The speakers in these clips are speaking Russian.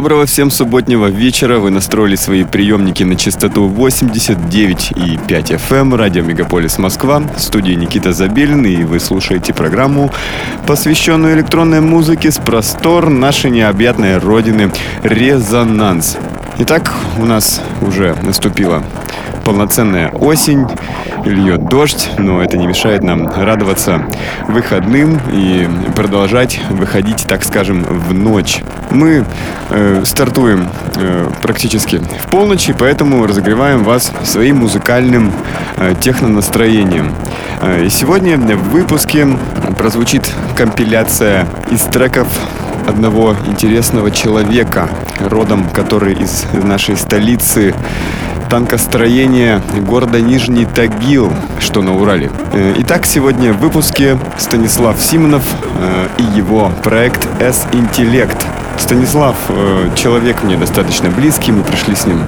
Доброго всем субботнего вечера. Вы настроили свои приемники на частоту 89,5 FM эм. радио Мегаполис Москва. В студии Никита Забелин, и вы слушаете программу, посвященную электронной музыке с простор нашей необъятной родины «Резонанс». Итак, у нас уже наступила полноценная осень, льет дождь, но это не мешает нам радоваться выходным и продолжать выходить, так скажем, в ночь. Мы э, стартуем э, практически в полночь, и поэтому разогреваем вас своим музыкальным э, технонастроением. Э, и сегодня в выпуске прозвучит компиляция из треков одного интересного человека, родом который из нашей столицы танкостроения города Нижний Тагил, что на Урале. Э, итак, сегодня в выпуске Станислав Симонов э, и его проект S-Интеллект. Станислав э, человек мне достаточно близкий, мы пришли с ним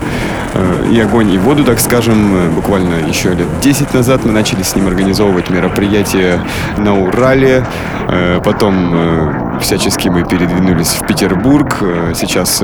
и огонь, и воду, так скажем. Буквально еще лет 10 назад мы начали с ним организовывать мероприятия на Урале. Потом всячески мы передвинулись в Петербург. Сейчас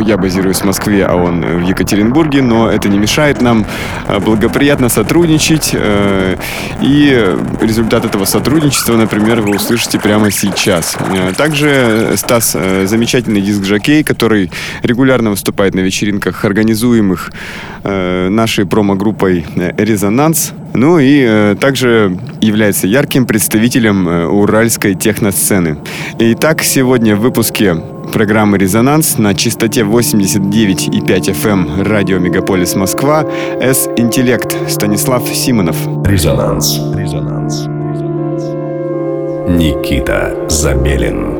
я базируюсь в Москве, а он в Екатеринбурге, но это не мешает нам э, благоприятно сотрудничать. Э, и результат этого сотрудничества, например, вы услышите прямо сейчас. Э, также Стас замечательный диск-жокей, который регулярно выступает на вечеринках, организуемых нашей промо-группой «Резонанс». Ну и также является ярким представителем уральской техносцены. Итак, сегодня в выпуске программы «Резонанс» на частоте 89,5 FM эм радио «Мегаполис Москва» С-Интеллект Станислав Симонов. Резонанс. Резонанс. Никита Забелин.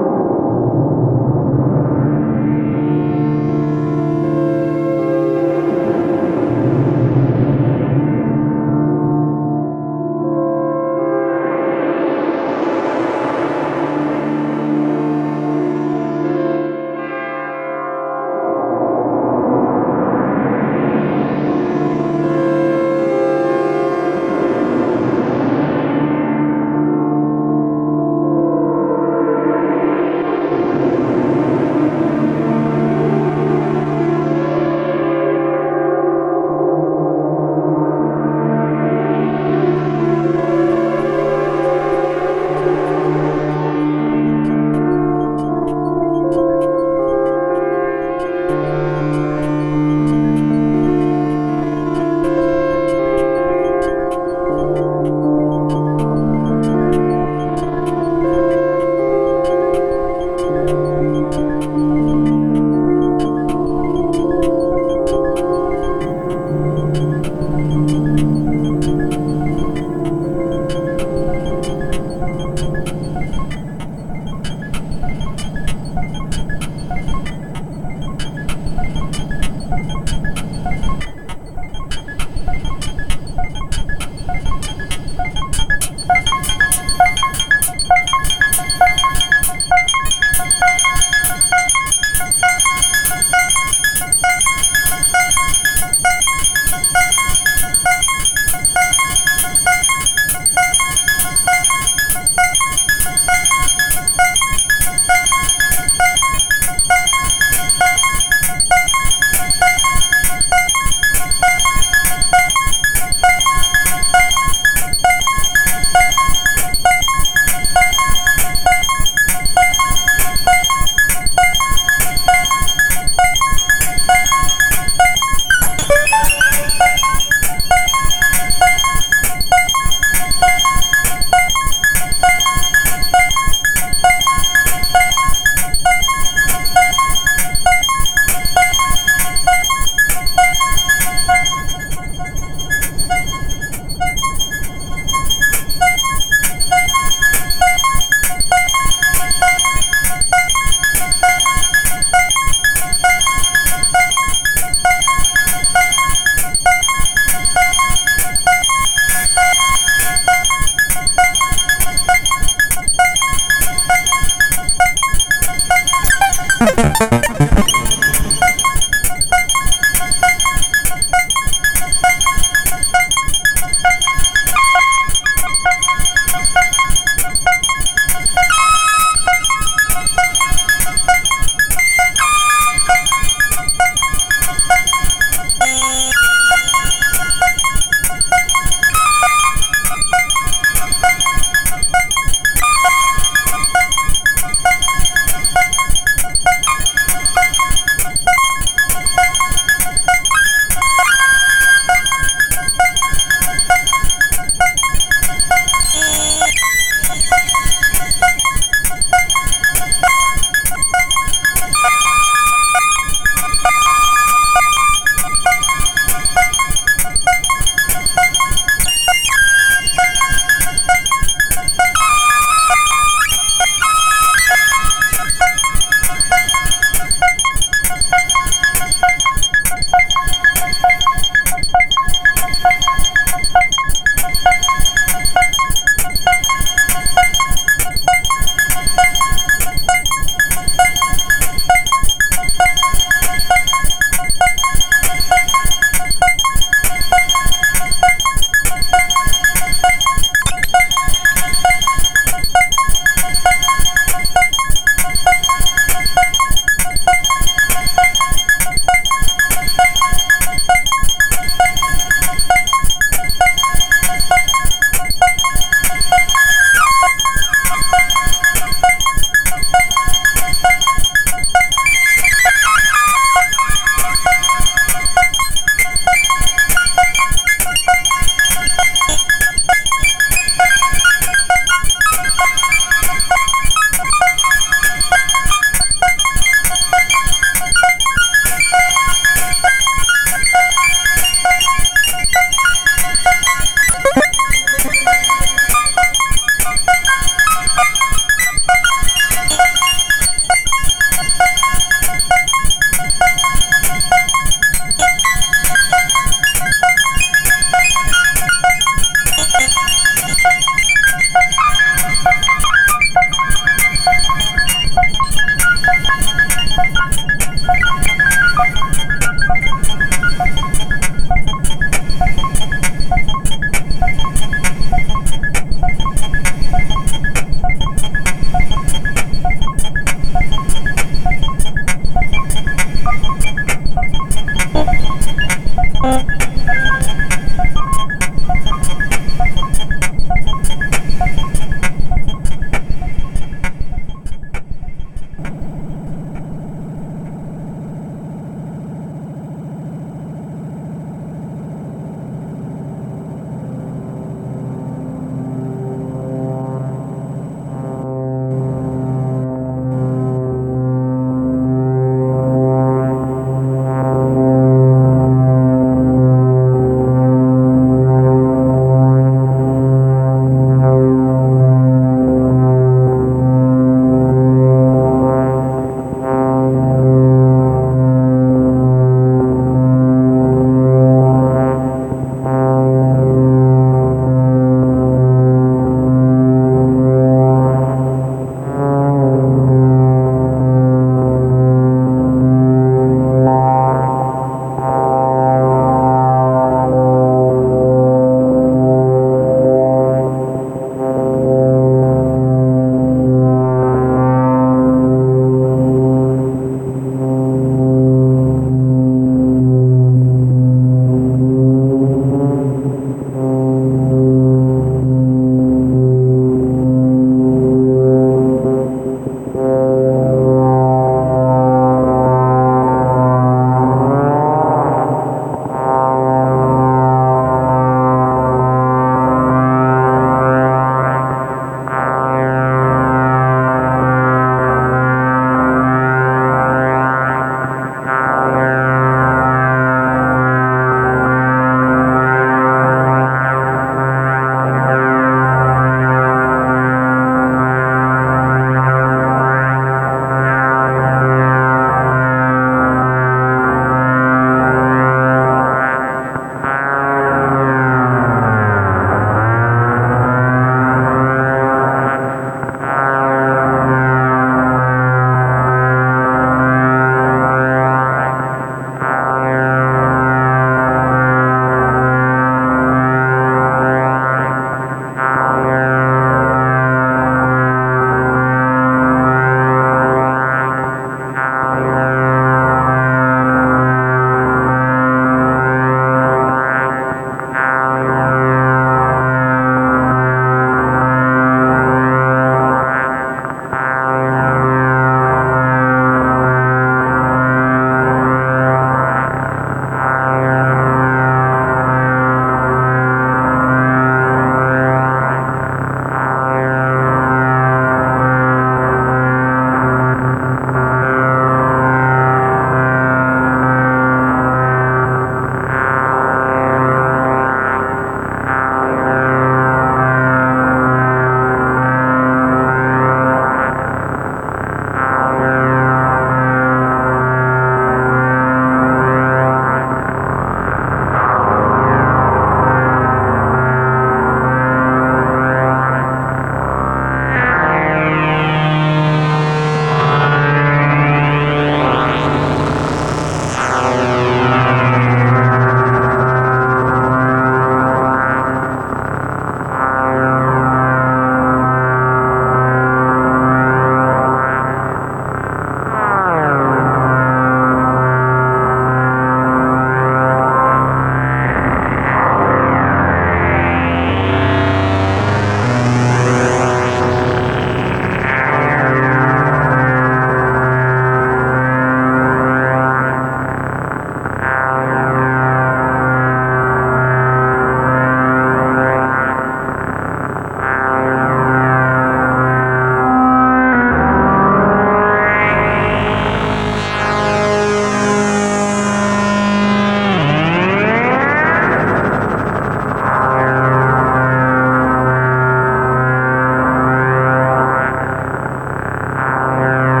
Резонанс.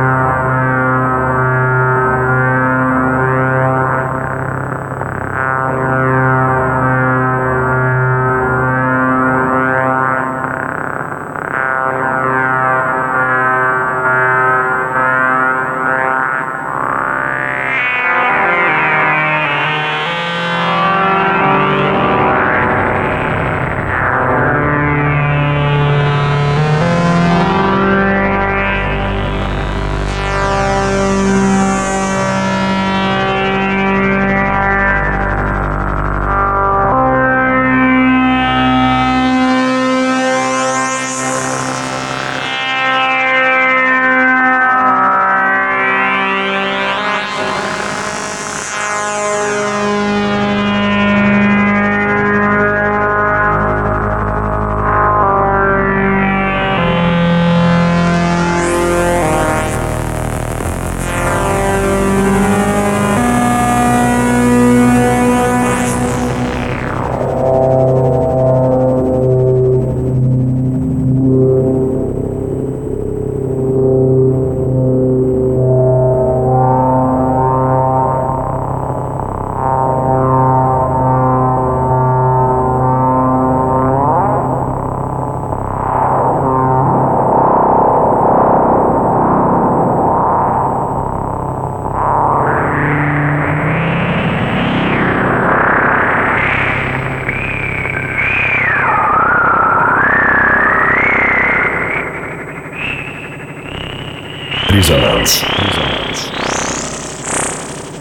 Резонанс.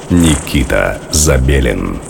Никита Забелин.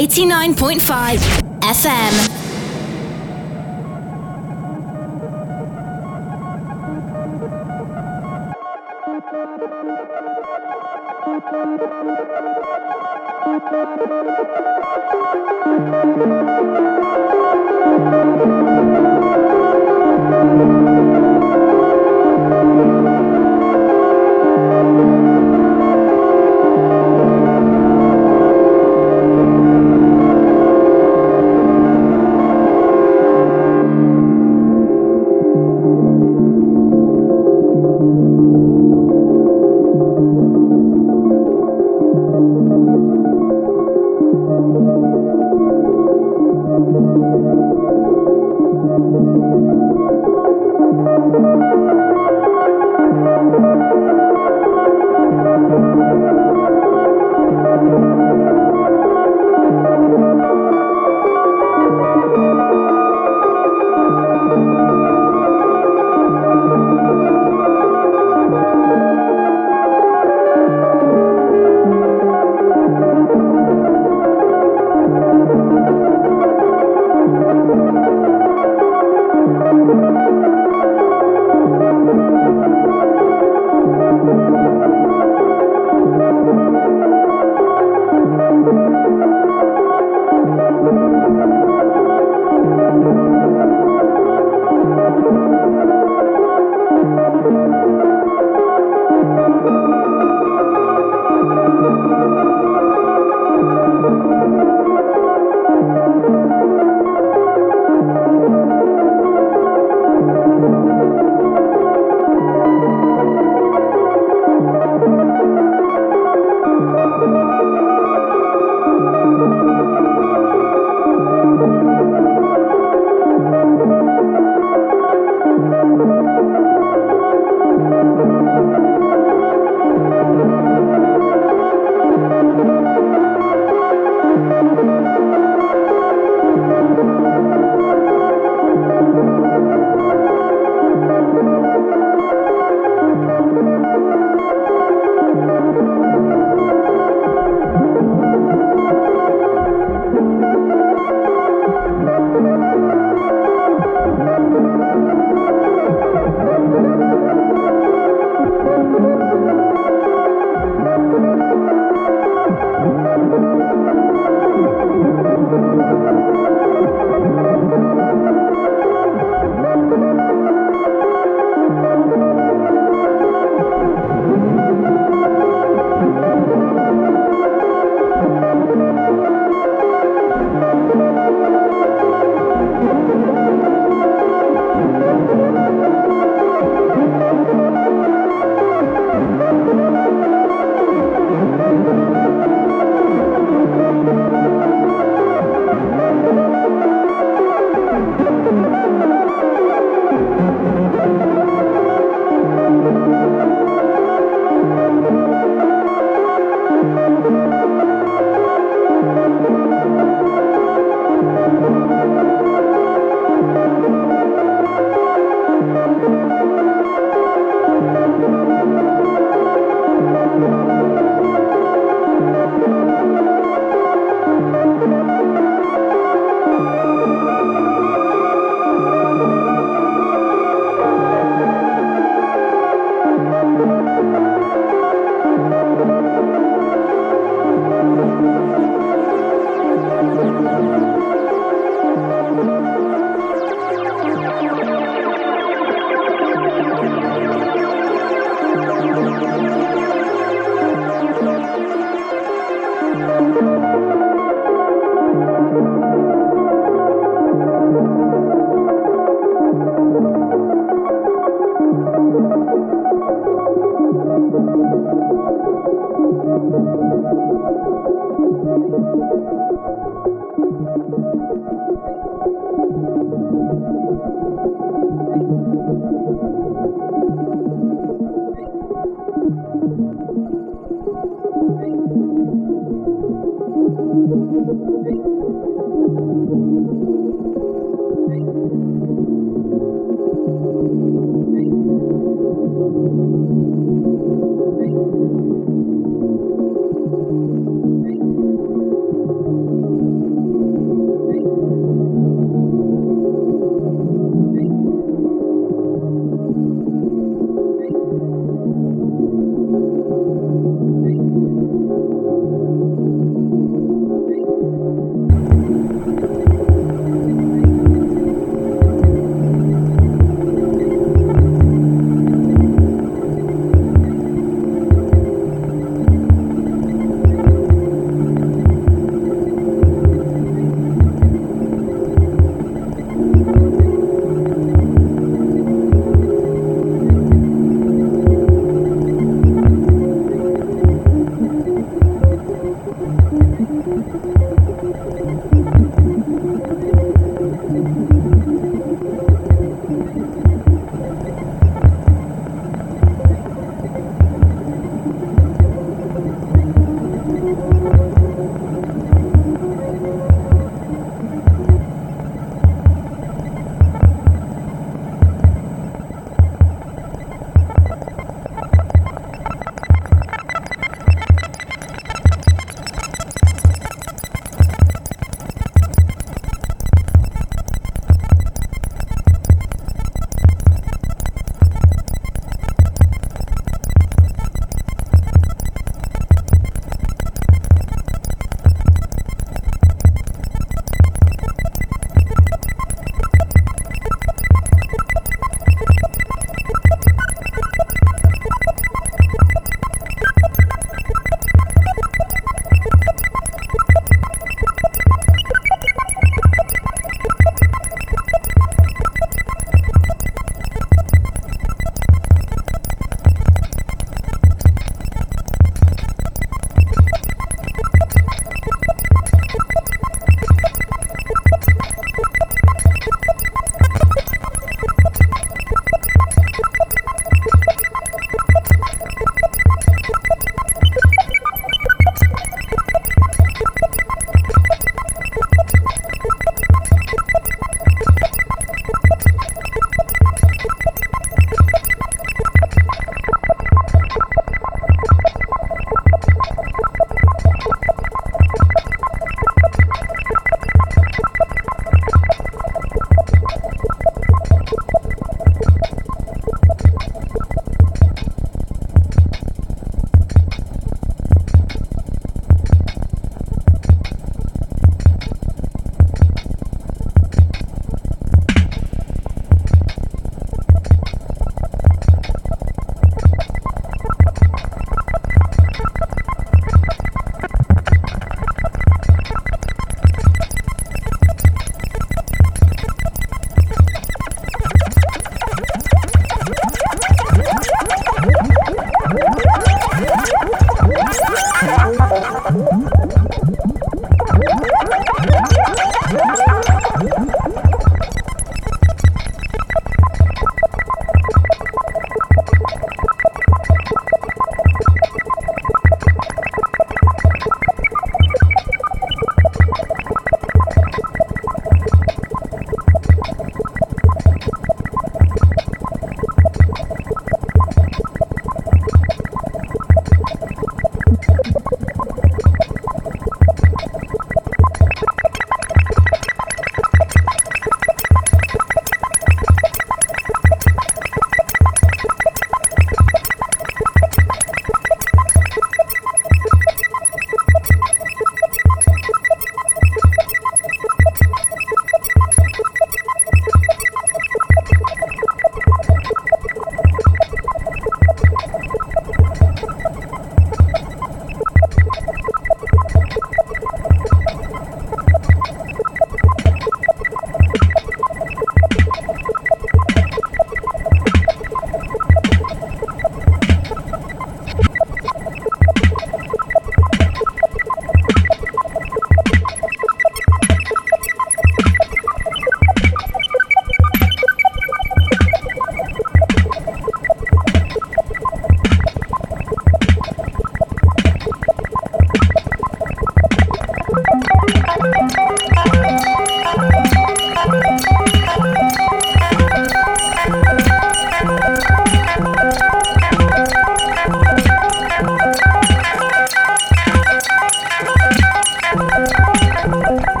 89.5 FM.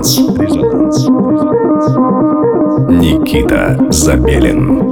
Резонанс. Резонанс. Никита Забелин.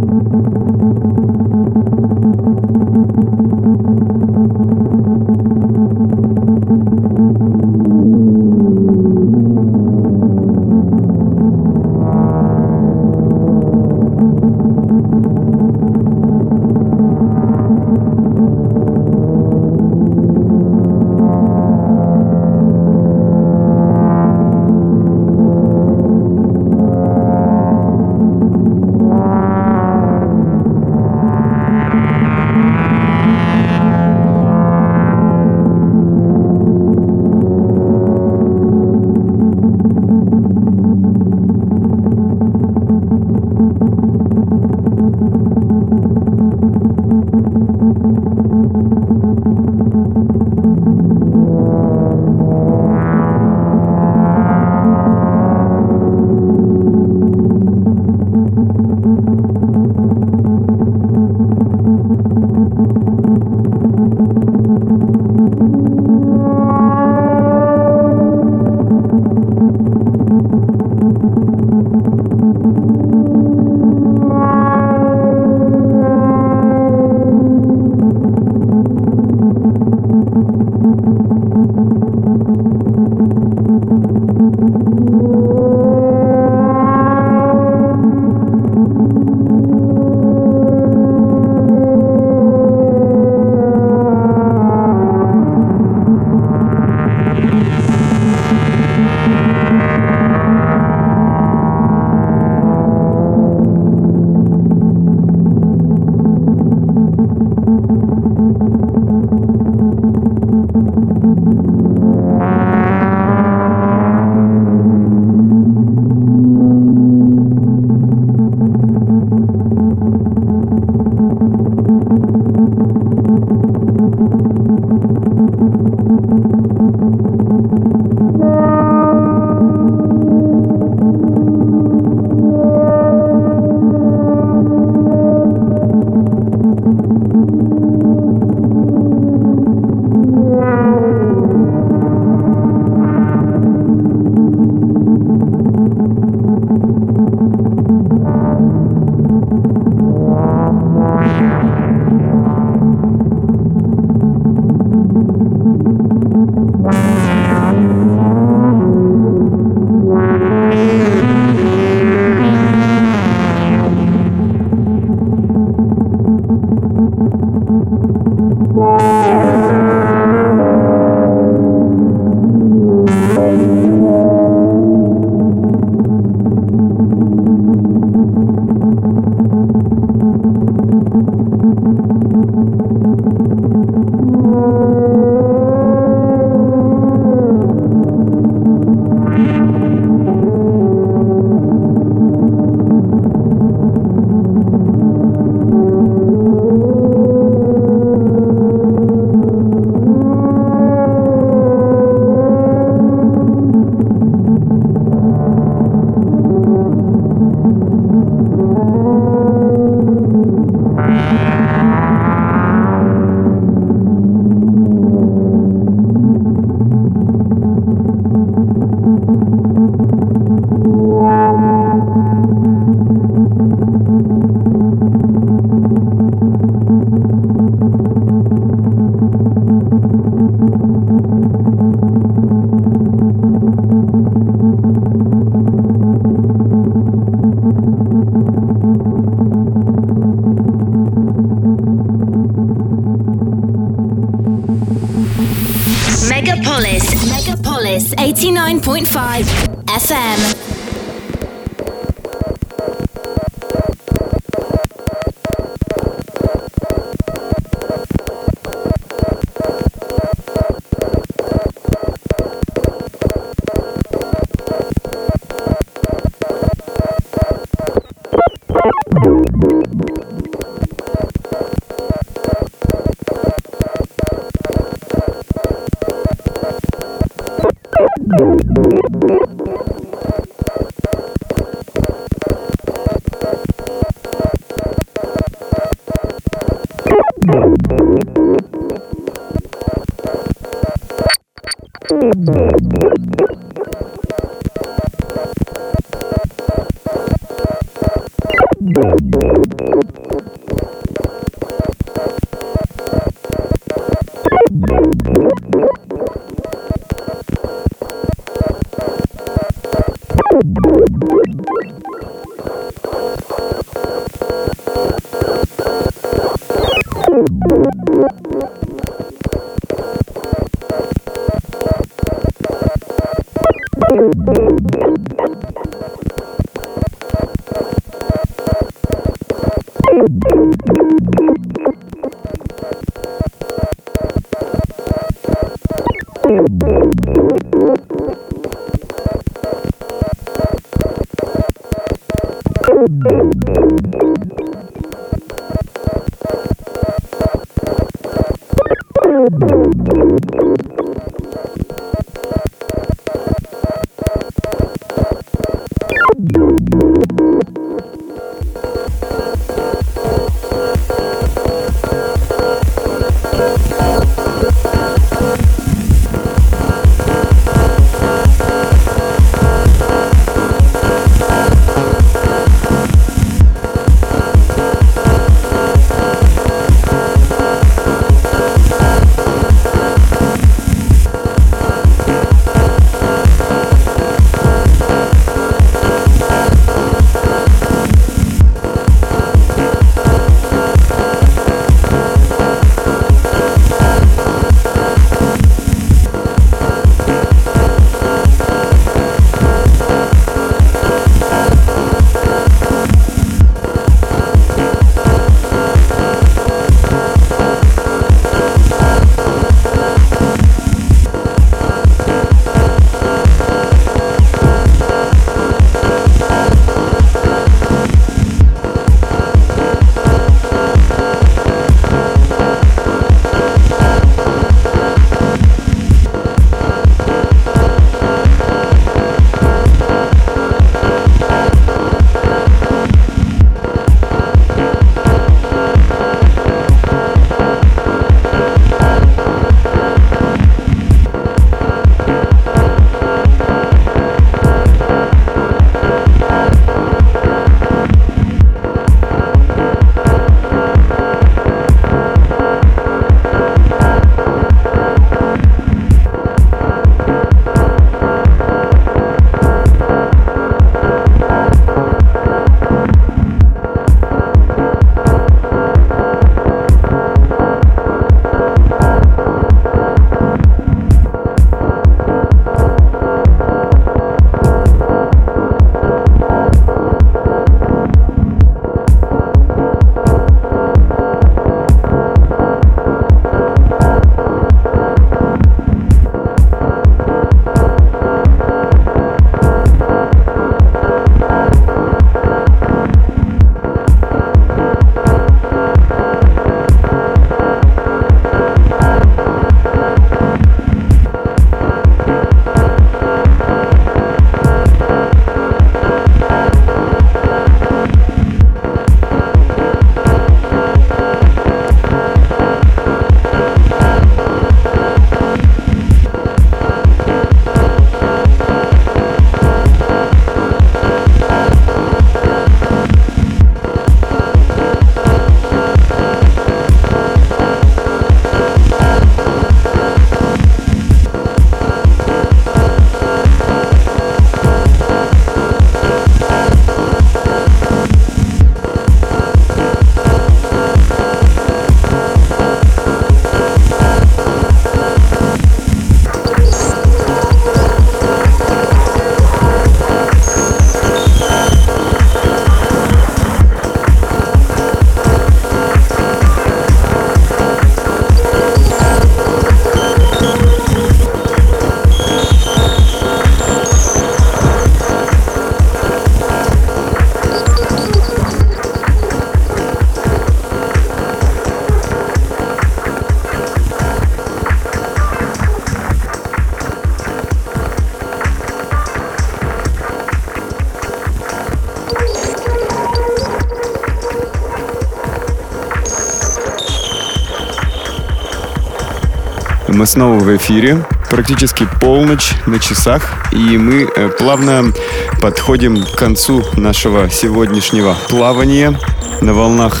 Мы снова в эфире, практически полночь на часах, и мы э, плавно подходим к концу нашего сегодняшнего плавания на волнах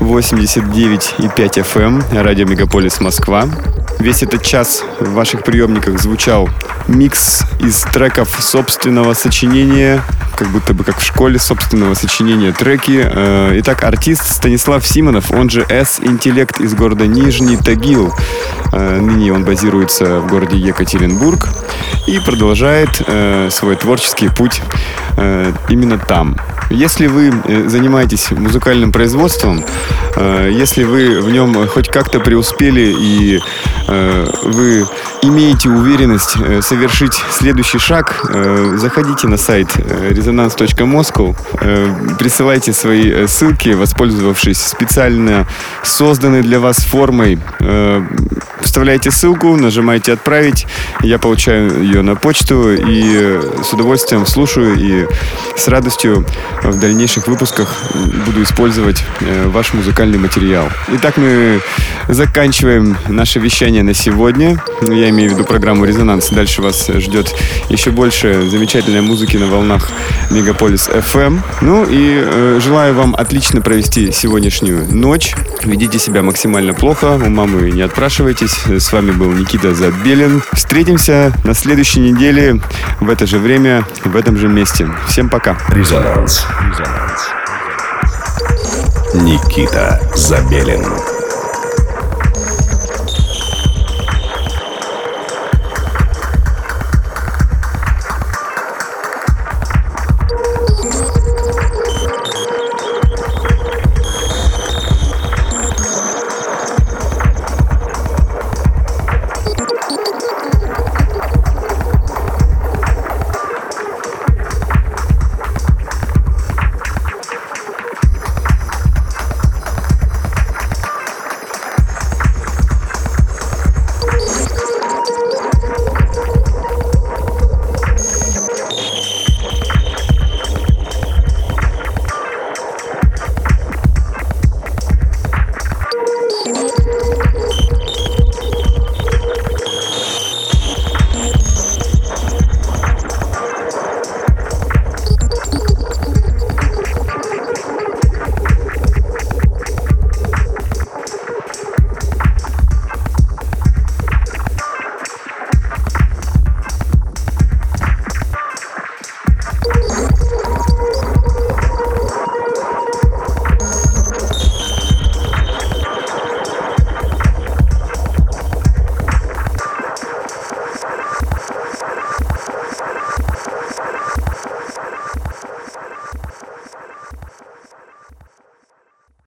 89,5 FM, радио Мегаполис Москва. Весь этот час в ваших приемниках звучал микс из треков собственного сочинения, как будто бы как в школе собственного сочинения треки. Э, итак, артист Станислав Симонов, он же S-интеллект из города Нижний Тагил. Э, ныне он базируется в городе Екатеринбург и продолжает э, свой творческий путь именно там. Если вы э, занимаетесь музыкальным производством, э, если вы в нем хоть как-то преуспели и э, вы имеете уверенность совершить следующий шаг, заходите на сайт resonance.moscow, присылайте свои ссылки, воспользовавшись специально созданной для вас формой. Вставляйте ссылку, нажимаете «Отправить», я получаю ее на почту и с удовольствием слушаю и с радостью в дальнейших выпусках буду использовать э, ваш музыкальный материал. Итак, мы заканчиваем наше вещание на сегодня. Я имею в виду программу «Резонанс». Дальше вас ждет еще больше замечательной музыки на волнах Мегаполис FM. Ну и э, желаю вам отлично провести сегодняшнюю ночь. Ведите себя максимально плохо, у мамы не отпрашивайтесь. С вами был Никита Забелин. Встретимся на следующей неделе в это же время, в этом же месте. Всем пока. Резонанс. Резонанс. Никита Забелин.